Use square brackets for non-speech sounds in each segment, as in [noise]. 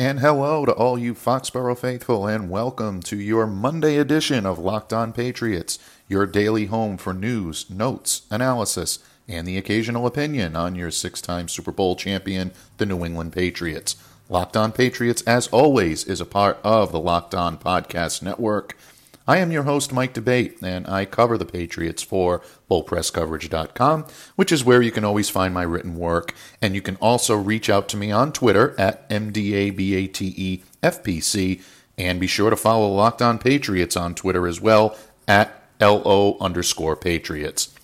And hello to all you Foxborough faithful, and welcome to your Monday edition of Locked On Patriots, your daily home for news, notes, analysis, and the occasional opinion on your six time Super Bowl champion, the New England Patriots. Locked On Patriots, as always, is a part of the Locked On Podcast Network. I am your host, Mike D'Abate, and I cover the Patriots for FullPressCoverage.com, which is where you can always find my written work. And you can also reach out to me on Twitter at MDABATEFPC, and be sure to follow Locked On Patriots on Twitter as well at LO underscore Patriots.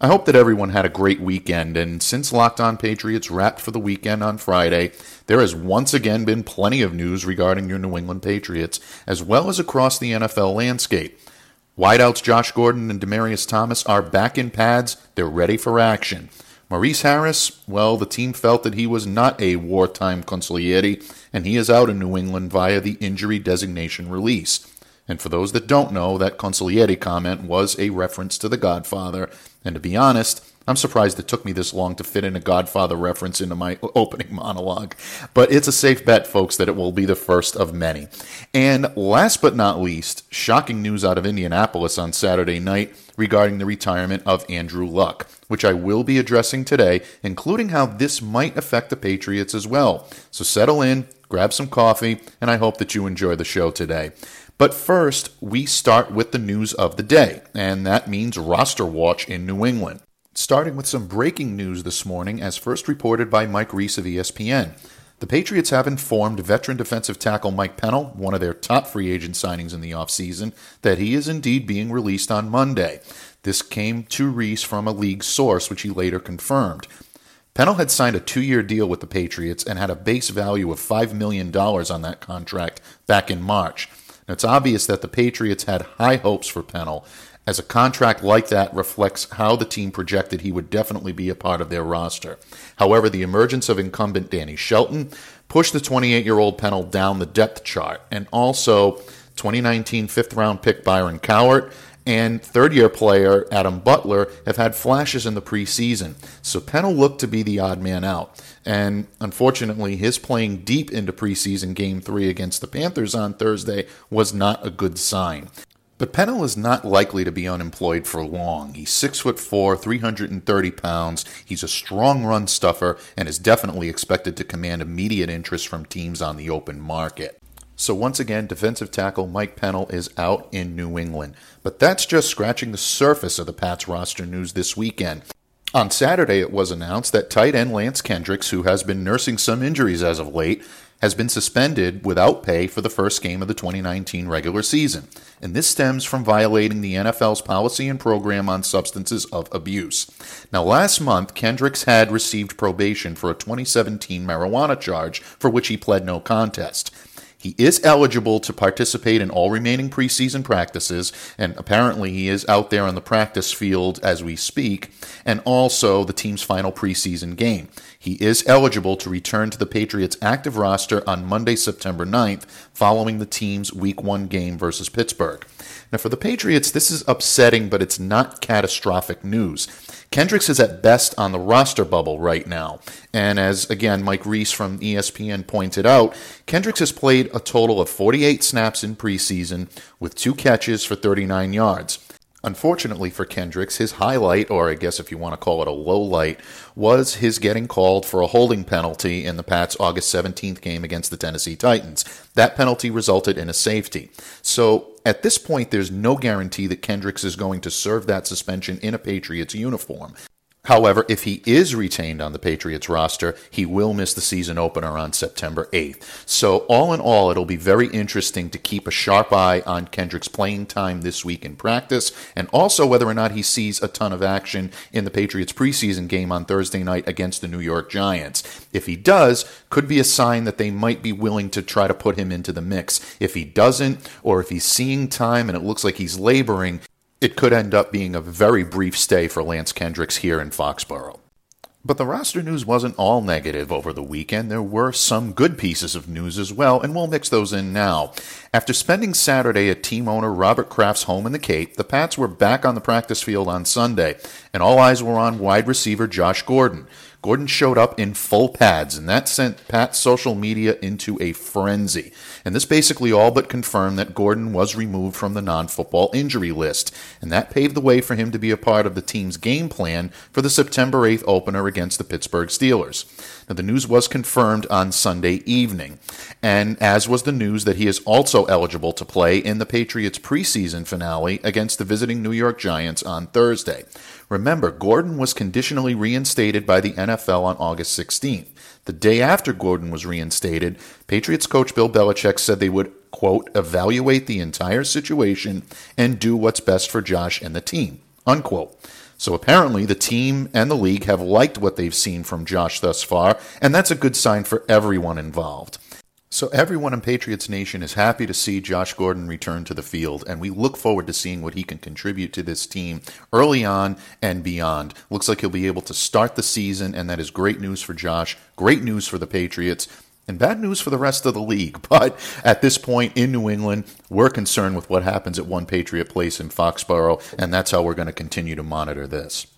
I hope that everyone had a great weekend, and since Locked On Patriots wrapped for the weekend on Friday, there has once again been plenty of news regarding your New England Patriots, as well as across the NFL landscape. Wideouts Josh Gordon and Demaryius Thomas are back in pads, they're ready for action. Maurice Harris, well, the team felt that he was not a wartime consigliere, and he is out in New England via the injury designation release. And for those that don't know, that consigliere comment was a reference to The Godfather. And to be honest, I'm surprised it took me this long to fit in a Godfather reference into my [laughs] opening monologue. But it's a safe bet, folks, that it will be the first of many. And last but not least, shocking news out of Indianapolis on Saturday night regarding the retirement of Andrew Luck, which I will be addressing today, including how this might affect the Patriots as well. So settle in, grab some coffee, and I hope that you enjoy the show today. But first, we start with the news of the day, and that means roster watch in New England. Starting with some breaking news this morning, as first reported by Mike Reiss of ESPN. The Patriots have informed veteran defensive tackle Mike Pennel, one of their top free agent signings in the offseason, that he is indeed being released on Monday. This came to Reiss from a league source, which he later confirmed. Pennel had signed a two year deal with the Patriots and had a base value of $5 million on that contract back in March. It's obvious that the Patriots had high hopes for Pennel, as a contract like that reflects how the team projected he would definitely be a part of their roster. However, the emergence of incumbent Danny Shelton pushed the 28 year old Pennel down the depth chart, and also 2019 fifth round pick Byron Cowart and third year player Adam Butler have had flashes in the preseason. So Pennel looked to be the odd man out. And unfortunately, his playing deep into preseason game three against the Panthers on Thursday was not a good sign. But Pennel is not likely to be unemployed for long. He's six foot four, 330 pounds. He's a strong run stuffer and is definitely expected to command immediate interest from teams on the open market. So once again, defensive tackle Mike Pennel is out in New England. But that's just scratching the surface of the Pats roster news this weekend. On Saturday, it was announced that tight end Lance Kendricks, who has been nursing some injuries as of late, has been suspended without pay for the first game of the 2019 regular season. And this stems from violating the NFL's policy and program on substances of abuse. Now, last month, Kendricks had received probation for a 2017 marijuana charge for which he pled no contest. He is eligible to participate in all remaining preseason practices, and apparently he is out there on the practice field as we speak, and also the team's final preseason game. He is eligible to return to the Patriots' active roster on Monday, September 9th, following the team's Week 1 game versus Pittsburgh. Now, for the Patriots, this is upsetting, but it's not catastrophic news. Kendricks is at best on the roster bubble right now. And as, again, Mike Reiss from ESPN pointed out, Kendricks has played a total of 48 snaps in preseason with two catches for 39 yards. Unfortunately for Kendricks, his highlight, or I guess if you want to call it a low light, was his getting called for a holding penalty in the Pats' August 17th game against the Tennessee Titans. That penalty resulted in a safety. So at this point, there's no guarantee that Kendricks is going to serve that suspension in a Patriots uniform. However, if he is retained on the Patriots roster, he will miss the season opener on September 8th. So, all in all, it'll be very interesting to keep a sharp eye on Kendrick's playing time this week in practice, and also whether or not he sees a ton of action in the Patriots preseason game on Thursday night against the New York Giants. If he does, could be a sign that they might be willing to try to put him into the mix. If he doesn't, or if he's seeing time and it looks like he's laboring, it could end up being a very brief stay for Lance Kendricks here in Foxborough. But the roster news wasn't all negative over the weekend. There were some good pieces of news as well, and we'll mix those in now. After spending Saturday at team owner Robert Kraft's home in the Cape, the Pats were back on the practice field on Sunday, and all eyes were on wide receiver Josh Gordon. Gordon showed up in full pads, and that sent Pat's social media into a frenzy. And this basically all but confirmed that Gordon was removed from the non football injury list, and that paved the way for him to be a part of the team's game plan for the September 8th opener against the Pittsburgh Steelers. Now, the news was confirmed on Sunday evening, and as was the news that he is also eligible to play in the Patriots preseason finale against the visiting New York Giants on Thursday. Remember, Gordon was conditionally reinstated by the NFL on August 16th. The day after Gordon was reinstated, Patriots coach Bill Belichick said they would, quote, evaluate the entire situation and do what's best for Josh and the team, unquote. So apparently, the team and the league have liked what they've seen from Josh thus far, and that's a good sign for everyone involved. So, everyone in Patriots Nation is happy to see Josh Gordon return to the field, and we look forward to seeing what he can contribute to this team early on and beyond. Looks like he'll be able to start the season, and that is great news for Josh, great news for the Patriots, and bad news for the rest of the league. [laughs] But at this point in New England, we're concerned with what happens at One Patriot Place in Foxborough, and that's how we're going to continue to monitor this.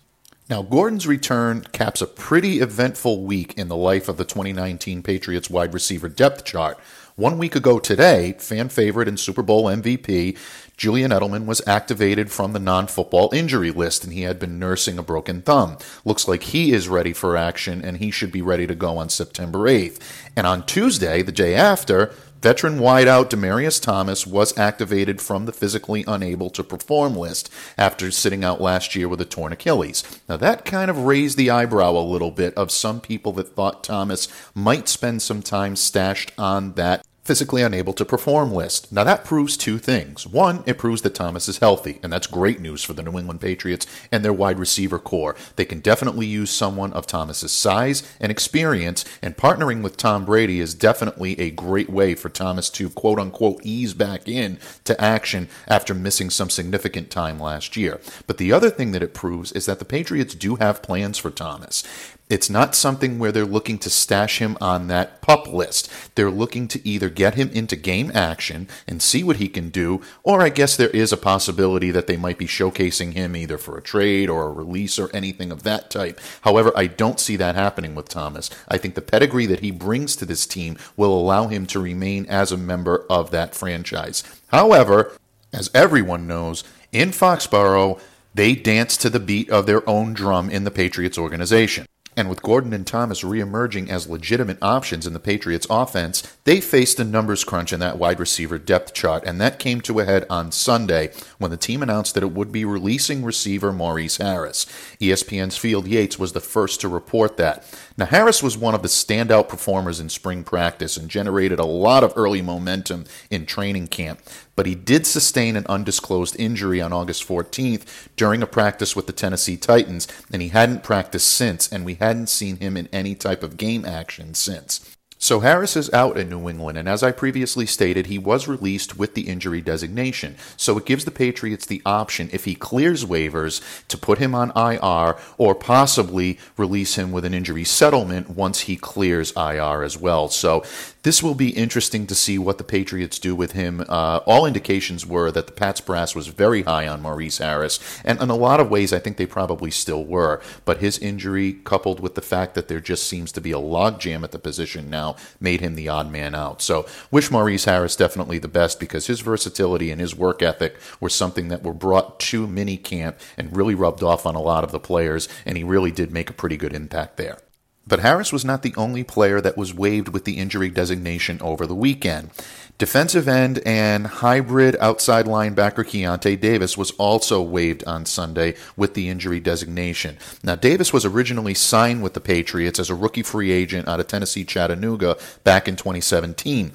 Now, Gordon's return caps a pretty eventful week in the life of the 2019 Patriots wide receiver depth chart. One week ago today, fan favorite and Super Bowl MVP Julian Edelman was activated from the non football injury list and he had been nursing a broken thumb. Looks like he is ready for action and he should be ready to go on September 8th. And on Tuesday, the day after, Veteran wideout Demaryius Thomas was activated from the physically unable to perform list after sitting out last year with a torn Achilles. Now, that kind of raised the eyebrow a little bit of some people that thought Thomas might spend some time stashed on that physically unable to perform list. Now, that proves two things. One, it proves that Thomas is healthy, and that's great news for the New England Patriots and their wide receiver corps. They can definitely use someone of Thomas's size and experience, and partnering with Tom Brady is definitely a great way for Thomas to quote unquote ease back in to action after missing some significant time last year. But the other thing that it proves is that the Patriots do have plans for Thomas. It's not something where they're looking to stash him on that pup list. They're looking to either get him into game action and see what he can do, or I guess there is a possibility that they might be showcasing him either for a trade or a release or anything of that type. However, I don't see that happening with Thomas. I think the pedigree that he brings to this team will allow him to remain as a member of that franchise. However, as everyone knows, in Foxborough, they dance to the beat of their own drum in the Patriots organization. And with Gordon and Thomas reemerging as legitimate options in the Patriots offense, they faced a numbers crunch in that wide receiver depth chart, and that came to a head on Sunday when the team announced that it would be releasing receiver Maurice Harris. ESPN's Field Yates was the first to report that. Now, Harris was one of the standout performers in spring practice and generated a lot of early momentum in training camp but he did sustain an undisclosed injury on August 14th during a practice with the Tennessee Titans, and he hadn't practiced since, and we hadn't seen him in any type of game action since. So Harris is out in New England, and as I previously stated, he was released with the injury designation. So it gives the Patriots the option, if he clears waivers, to put him on IR or possibly release him with an injury settlement once he clears IR as well. So this will be interesting to see what the Patriots do with him. Uh, all indications were that the Pats brass was very high on Maurice Harris, and in a lot of ways, I think they probably still were. But his injury, coupled with the fact that there just seems to be a logjam at the position now, made him the odd man out. So, wish Maurice Harris definitely the best because his versatility and his work ethic were something that were brought to minicamp and really rubbed off on a lot of the players, and he really did make a pretty good impact there. But Harris was not the only player that was waived with the injury designation over the weekend. Defensive end and hybrid outside linebacker Keionta Davis was also waived on Sunday with the injury designation. Now, Davis was originally signed with the Patriots as a rookie free agent out of Tennessee Chattanooga back in 2017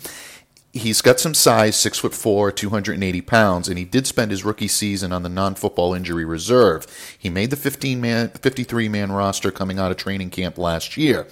he's got some size, six foot four, 280 pounds, and he did spend his rookie season on the non-football injury reserve. He made the 15 man, 53 man roster coming out of training camp last year.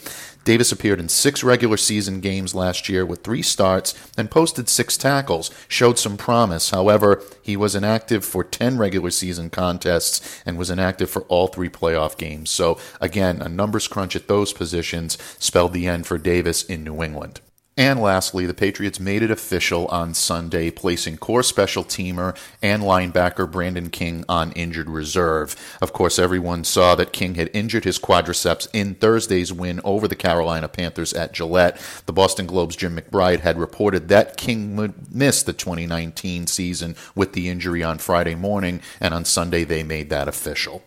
Davis appeared in six regular season games last year with three starts and posted six tackles, showed some promise. However, he was inactive for 10 regular season contests and was inactive for all three playoff games. So, again, a numbers crunch at those positions spelled the end for Davis in New England. And lastly, the Patriots made it official on Sunday, placing core special teamer and linebacker Brandon King on injured reserve. Of course, everyone saw that King had injured his quadriceps in Thursday's win over the Carolina Panthers at Gillette. The Boston Globe's Jim McBride had reported that King would miss the 2019 season with the injury on Friday morning, and on Sunday they made that official.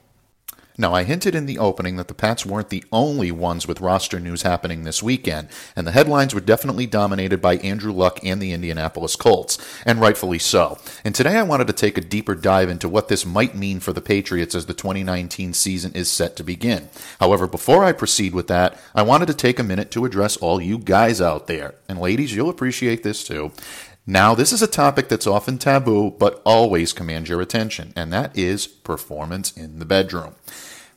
Now, I hinted in the opening that the Pats weren't the only ones with roster news happening this weekend, and the headlines were definitely dominated by Andrew Luck and the Indianapolis Colts, and rightfully so. And today I wanted to take a deeper dive into what this might mean for the Patriots as the 2019 season is set to begin. However, before I proceed with that, I wanted to take a minute to address all you guys out there, and ladies, you'll appreciate this too. Now, this is a topic that's often taboo, but always commands your attention, and that is performance in the bedroom.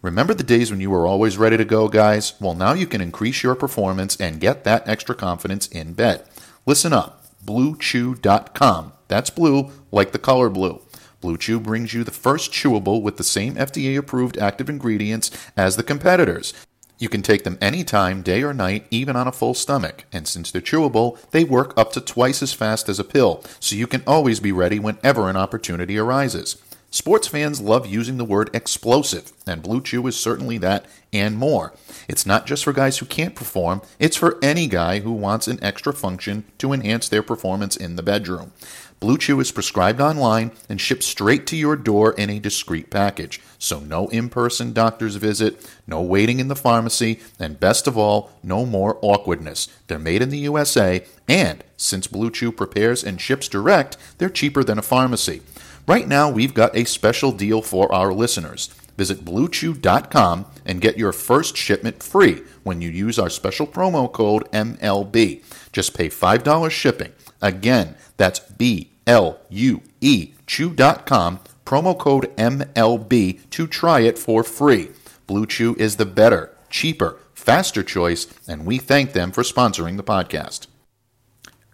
Remember the days when you were always ready to go, guys? Well, now you can increase your performance and get that extra confidence in bed. Listen up BlueChew.com. That's blue, like the color blue. Blue Chew brings you the first chewable with the same FDA approved active ingredients as the competitors. You can take them anytime, day or night, even on a full stomach. And since they're chewable, they work up to twice as fast as a pill, so you can always be ready whenever an opportunity arises. Sports fans love using the word explosive, and Blue Chew is certainly that and more. It's not just for guys who can't perform, it's for any guy who wants an extra function to enhance their performance in the bedroom. Blue Chew is prescribed online and shipped straight to your door in a discreet package. So, no in person doctor's visit, no waiting in the pharmacy, and best of all, no more awkwardness. They're made in the USA, and since Blue Chew prepares and ships direct, they're cheaper than a pharmacy. Right now, we've got a special deal for our listeners. Visit BlueChew.com and get your first shipment free when you use our special promo code MLB. Just pay $5 shipping. Again, that's B L U E Chew.com, promo code MLB to try it for free. Blue Chew is the better, cheaper, faster choice, and we thank them for sponsoring the podcast.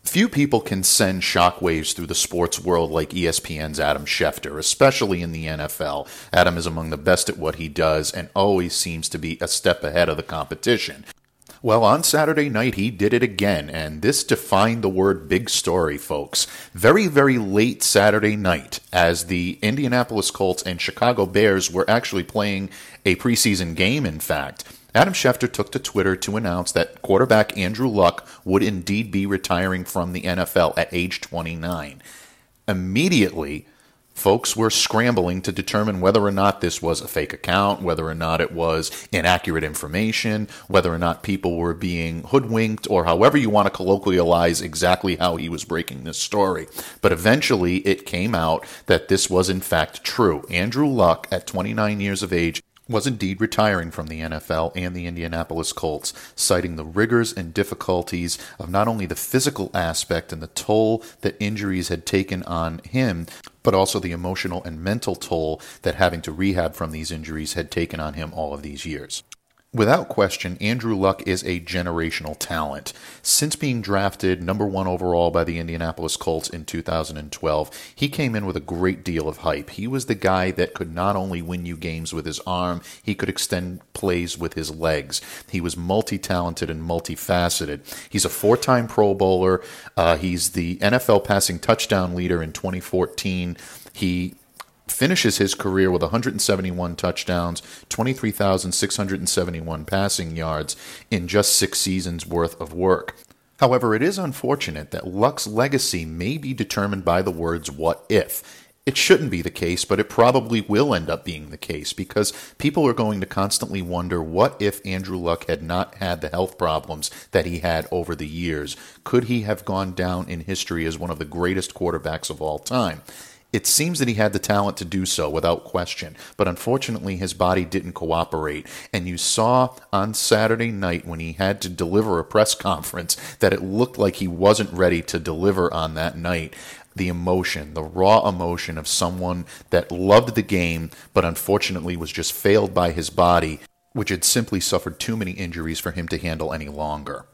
Few people can send shockwaves through the sports world like ESPN's Adam Schefter, especially in the NFL. Adam is among the best at what he does and always seems to be a step ahead of the competition. Well, on Saturday night, he did it again, and this defined the word big story, folks. Very, very late Saturday night, as the Indianapolis Colts and Chicago Bears were actually playing a preseason game, in fact. Adam Schefter took to Twitter to announce that quarterback Andrew Luck would indeed be retiring from the NFL at age 29. Immediately, folks were scrambling to determine whether or not this was a fake account, whether or not it was inaccurate information, whether or not people were being hoodwinked, or however you want to colloquialize exactly how he was breaking this story. But eventually it came out that this was in fact true. Andrew Luck, at 29 years of age, was indeed retiring from the NFL and the Indianapolis Colts, citing the rigors and difficulties of not only the physical aspect and the toll that injuries had taken on him, but also the emotional and mental toll that having to rehab from these injuries had taken on him all of these years. Without question, Andrew Luck is a generational talent. Since being drafted number one overall by the Indianapolis Colts in 2012, he came in with a great deal of hype. He was the guy that could not only win you games with his arm, he could extend plays with his legs. He was multi talented and multifaceted. He's a four time Pro Bowler. Uh, he's the NFL passing touchdown leader in 2014. He finishes his career with 171 touchdowns, 23,671 passing yards in just six seasons worth of work. However, it is unfortunate that Luck's legacy may be determined by the words what if. It shouldn't be the case, but it probably will end up being the case because people are going to constantly wonder what if Andrew Luck had not had the health problems that he had over the years? Could he have gone down in history as one of the greatest quarterbacks of all time? It seems that he had the talent to do so without question, but unfortunately his body didn't cooperate. And you saw on Saturday night when he had to deliver a press conference that it looked like he wasn't ready to deliver on that night the emotion, the raw emotion of someone that loved the game, but unfortunately was just failed by his body, which had simply suffered too many injuries for him to handle any longer.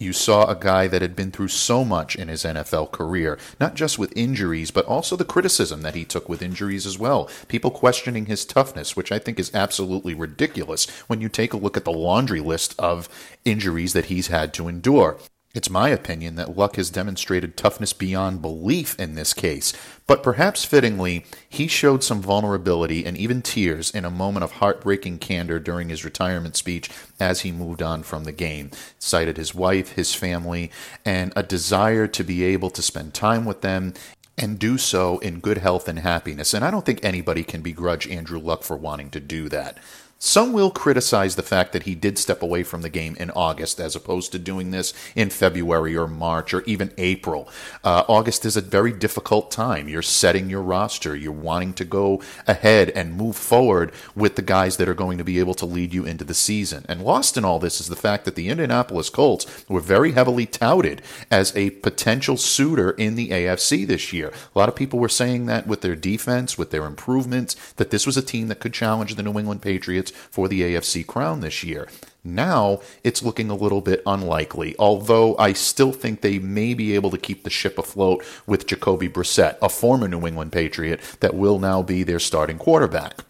You saw a guy that had been through so much in his NFL career, not just with injuries, but also the criticism that he took with injuries as well. People questioning his toughness, which I think is absolutely ridiculous when you take a look at the laundry list of injuries that he's had to endure. It's my opinion that Luck has demonstrated toughness beyond belief in this case, but perhaps fittingly, he showed some vulnerability and even tears in a moment of heartbreaking candor during his retirement speech as he moved on from the game. Cited his wife, his family, and a desire to be able to spend time with them and do so in good health and happiness. And I don't think anybody can begrudge Andrew Luck for wanting to do that. Some will criticize the fact that he did step away from the game in August as opposed to doing this in February or March or even April. Uh, August is a very difficult time. You're setting your roster, you're wanting to go ahead and move forward with the guys that are going to be able to lead you into the season. And lost in all this is the fact that the Indianapolis Colts were very heavily touted as a potential suitor in the AFC this year. A lot of people were saying that with their defense, with their improvements, that this was a team that could challenge the New England Patriots for the AFC crown this year. Now it's looking a little bit unlikely, although I still think they may be able to keep the ship afloat with Jacoby Brissett, a former New England Patriot that will now be their starting quarterback.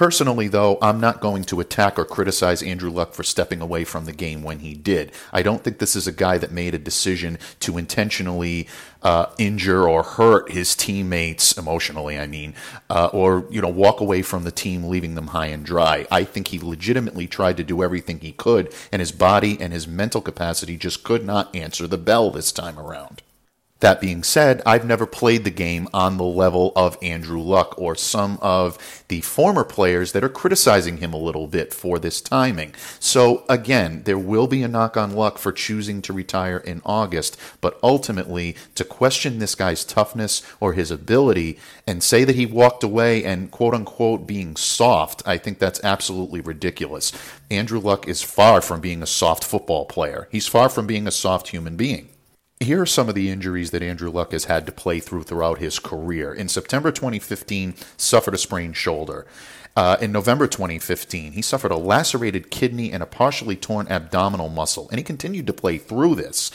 Personally, though, I'm not going to attack or criticize Andrew Luck for stepping away from the game when he did. I don't think this is a guy that made a decision to intentionally uh, injure or hurt his teammates emotionally. I mean, uh, or you know, walk away from the team, leaving them high and dry. I think he legitimately tried to do everything he could, and his body and his mental capacity just could not answer the bell this time around. That being said, I've never played the game on the level of Andrew Luck or some of the former players that are criticizing him a little bit for this timing. So, again, there will be a knock on Luck for choosing to retire in August, but ultimately, to question this guy's toughness or his ability and say that he walked away and quote unquote being soft, I think that's absolutely ridiculous. Andrew Luck is far from being a soft football player, he's far from being a soft human being. Here are some of the injuries that Andrew Luck has had to play through throughout his career. In September 2015, suffered a sprained shoulder. Uh, in November 2015, he suffered a lacerated kidney and a partially torn abdominal muscle, and he continued to play through this.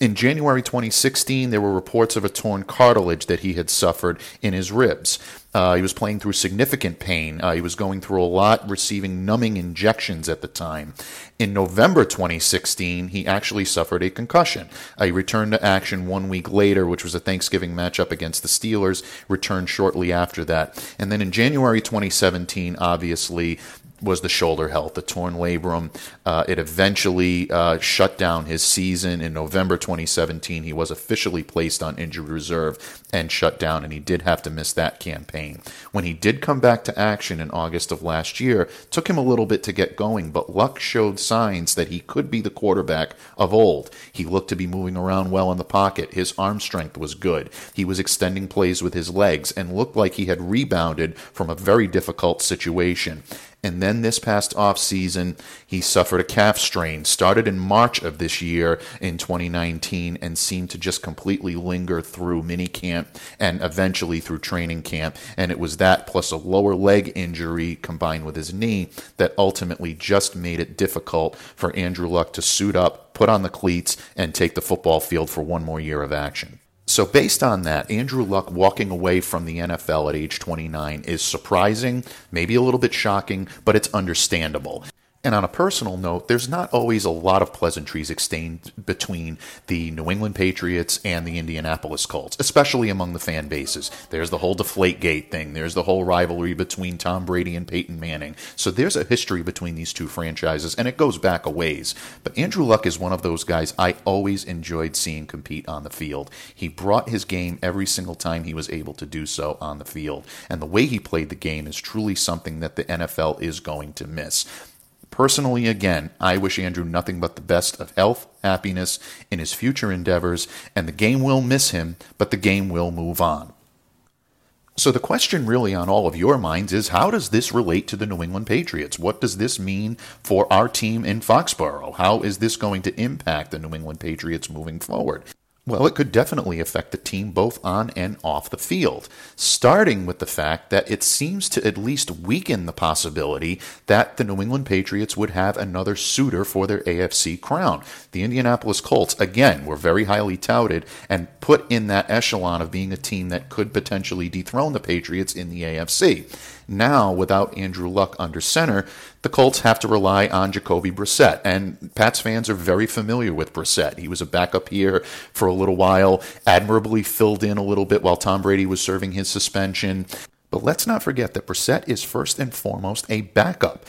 In January 2016, there were reports of a torn cartilage that he had suffered in his ribs. Uh, he was playing through significant pain. Uh, he was going through a lot, receiving numbing injections at the time. In November 2016, he actually suffered a concussion. Uh, he returned to action one week later, which was a Thanksgiving matchup against the Steelers, returned shortly after that. And then in January 2017, obviously, was the shoulder health, the torn labrum. Uh, it eventually uh, shut down his season in November 2017. He was officially placed on injured reserve and shut down, and he did have to miss that campaign. When he did come back to action in August of last year, took him a little bit to get going, but Luck showed signs that he could be the quarterback of old. He looked to be moving around well in the pocket. His arm strength was good. He was extending plays with his legs and looked like he had rebounded from a very difficult situation. And then this past off season, he suffered a calf strain. Started in March of this year in 2019 and seemed to just completely linger through mini camp and eventually through training camp. And it was that plus a lower leg injury combined with his knee that ultimately just made it difficult for Andrew Luck to suit up, put on the cleats, and take the football field for one more year of action. So, based on that, Andrew Luck walking away from the NFL at age 29 is surprising, maybe a little bit shocking, but it's understandable. And on a personal note, there's not always a lot of pleasantries exchanged between the New England Patriots and the Indianapolis Colts, especially among the fan bases. There's the whole Deflategate thing. There's the whole rivalry between Tom Brady and Peyton Manning. So there's a history between these two franchises, and it goes back a ways. But Andrew Luck is one of those guys I always enjoyed seeing compete on the field. He brought his game every single time he was able to do so on the field. And the way he played the game is truly something that the NFL is going to miss. Personally, again, I wish Andrew nothing but the best of health, happiness in his future endeavors, and the game will miss him, but the game will move on. So the question really on all of your minds is how does this relate to the New England Patriots? What does this mean for our team in Foxborough? How is this going to impact the New England Patriots moving forward? Well, it could definitely affect the team both on and off the field, starting with the fact that it seems to at least weaken the possibility that the New England Patriots would have another suitor for their AFC crown. The Indianapolis Colts, again, were very highly touted and put in that echelon of being a team that could potentially dethrone the Patriots in the AFC. Now, without Andrew Luck under center, the Colts have to rely on Jacoby Brissett. And Pats fans are very familiar with Brissett. He was a backup here for a little while, admirably filled in a little bit while Tom Brady was serving his suspension. But let's not forget that Brissett is first and foremost a backup.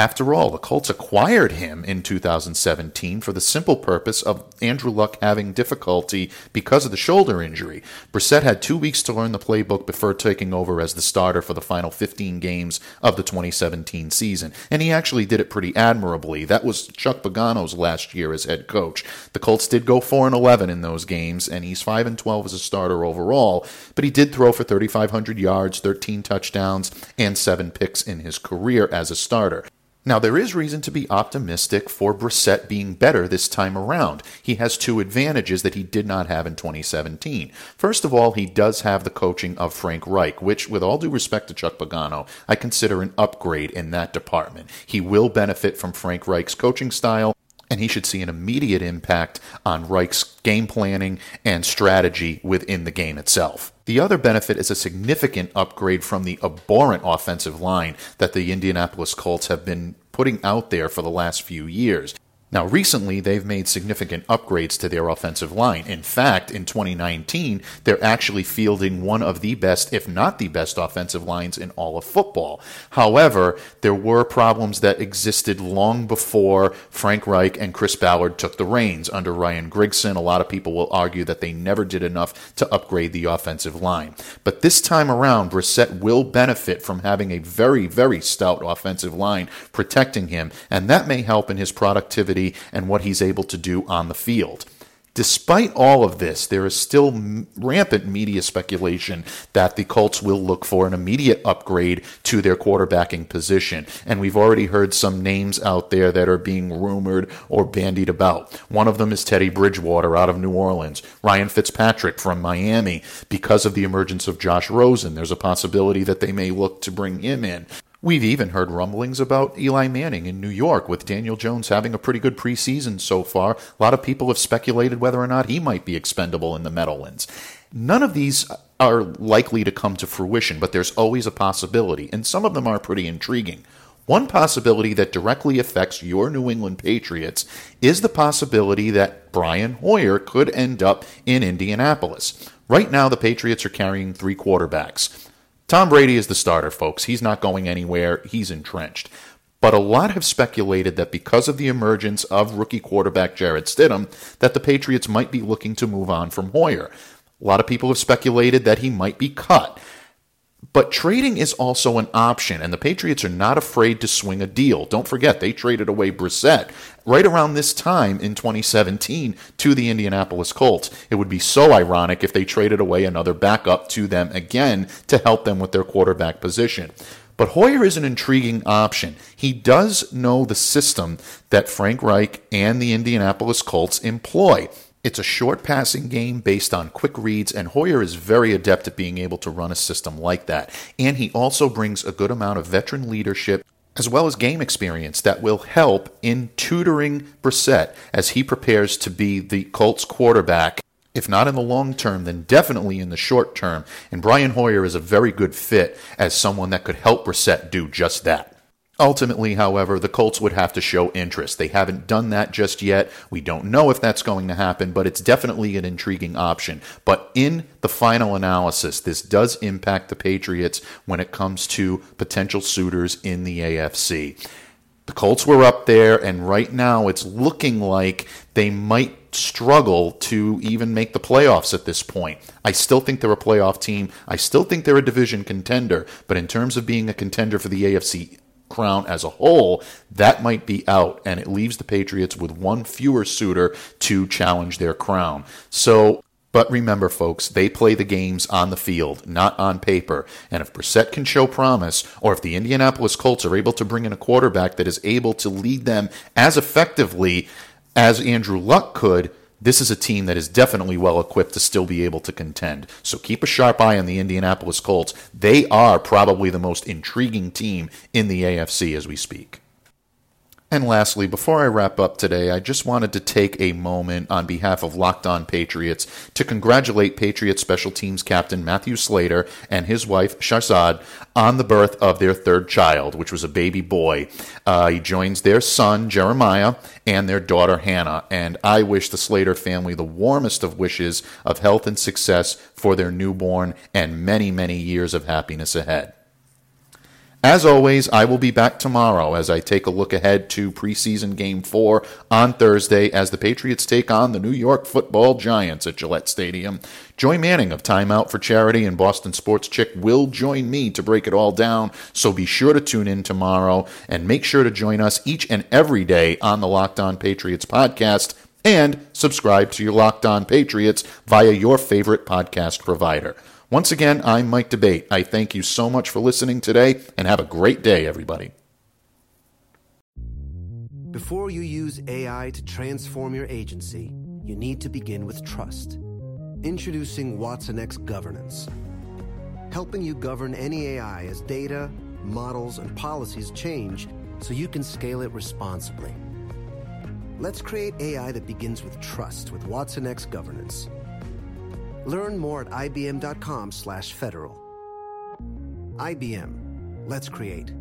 After all, the Colts acquired him in 2017 for the simple purpose of Andrew Luck having difficulty because of the shoulder injury. Brissett had two weeks to learn the playbook before taking over as the starter for the final 15 games of the 2017 season, and he actually did it pretty admirably. That was Chuck Pagano's last year as head coach. The Colts did go 4 and 11 in those games, and he's 5 and 12 as a starter overall, but he did throw for 3,500 yards, 13 touchdowns, and 7 picks in his career as a starter. Now, there is reason to be optimistic for Brissett being better this time around. He has two advantages that he did not have in 2017. First of all, he does have the coaching of Frank Reich, which, with all due respect to Chuck Pagano, I consider an upgrade in that department. He will benefit from Frank Reich's coaching style, and he should see an immediate impact on Reich's game planning and strategy within the game itself. The other benefit is a significant upgrade from the abhorrent offensive line that the Indianapolis Colts have been putting out there for the last few years. Now, recently, they've made significant upgrades to their offensive line. In fact, in 2019, they're actually fielding one of the best, if not the best, offensive lines in all of football. However, there were problems that existed long before Frank Reich and Chris Ballard took the reins. Under Ryan Grigson, a lot of people will argue that they never did enough to upgrade the offensive line. But this time around, Brissett will benefit from having a very, very stout offensive line protecting him, and that may help in his productivity and what he's able to do on the field. Despite all of this, there is still rampant media speculation that the Colts will look for an immediate upgrade to their quarterbacking position. And we've already heard some names out there that are being rumored or bandied about. One of them is Teddy Bridgewater out of New Orleans, Ryan Fitzpatrick from Miami. Because of the emergence of Josh Rosen, there's a possibility that they may look to bring him in. We've even heard rumblings about Eli Manning in New York, with Daniel Jones having a pretty good preseason so far. A lot of people have speculated whether or not he might be expendable in the Meadowlands. None of these are likely to come to fruition, but there's always a possibility, and some of them are pretty intriguing. One possibility that directly affects your New England Patriots is the possibility that Brian Hoyer could end up in Indianapolis. Right now, the Patriots are carrying three quarterbacks. Tom Brady is the starter, folks. He's not going anywhere. He's entrenched. But a lot have speculated that because of the emergence of rookie quarterback Jarrett Stidham, that the Patriots might be looking to move on from Hoyer. A lot of people have speculated that he might be cut. But trading is also an option, and the Patriots are not afraid to swing a deal. Don't forget, they traded away Brissett right around this time in 2017 to the Indianapolis Colts. It would be so ironic if they traded away another backup to them again to help them with their quarterback position. But Hoyer is an intriguing option. He does know the system that Frank Reich and the Indianapolis Colts employ. It's a short passing game based on quick reads, and Hoyer is very adept at being able to run a system like that. And he also brings a good amount of veteran leadership as well as game experience that will help in tutoring Brissett as he prepares to be the Colts quarterback. If not in the long term, then definitely in the short term. And Brian Hoyer is a very good fit as someone that could help Brissett do just that. Ultimately, however, the Colts would have to show interest. They haven't done that just yet. We don't know if that's going to happen, but it's definitely an intriguing option. But in the final analysis, this does impact the Patriots when it comes to potential suitors in the AFC. The Colts were up there, and right now it's looking like they might struggle to even make the playoffs at this point. I still think they're a playoff team. I still think they're a division contender, but in terms of being a contender for the AFC crown as a whole, that might be out, and it leaves the Patriots with one fewer suitor to challenge their crown. So, but remember, folks, they play the games on the field, not on paper. And if Brissett can show promise, or if the Indianapolis Colts are able to bring in a quarterback that is able to lead them as effectively as Andrew Luck could, this is a team that is definitely well equipped to still be able to contend. So keep a sharp eye on the Indianapolis Colts. They are probably the most intriguing team in the AFC as we speak. And lastly, before I wrap up today, I just wanted to take a moment on behalf of Locked On Patriots to congratulate Patriots special teams captain Matthew Slater and his wife Shahzad on the birth of their third child, which was a baby boy. Uh, he joins their son Jeremiah and their daughter Hannah, and I wish the Slater family the warmest of wishes of health and success for their newborn and many, many years of happiness ahead. As always, I will be back tomorrow as I take a look ahead to preseason game four on Thursday as the Patriots take on the New York football giants at Gillette Stadium. Joy Manning of Time Out for Charity and Boston Sports Chick will join me to break it all down, so be sure to tune in tomorrow and make sure to join us each and every day on the Locked On Patriots podcast and subscribe to your Locked On Patriots via your favorite podcast provider. Once again, I'm Mike D'Abate. I thank you so much for listening today and have a great day, everybody. Before you use AI to transform your agency, you need to begin with trust. Introducing Watson X Governance, helping you govern any AI as data, models, and policies change so you can scale it responsibly. Let's create AI that begins with trust with Watson X Governance. Learn more at ibm.com/federal. IBM. Let's create.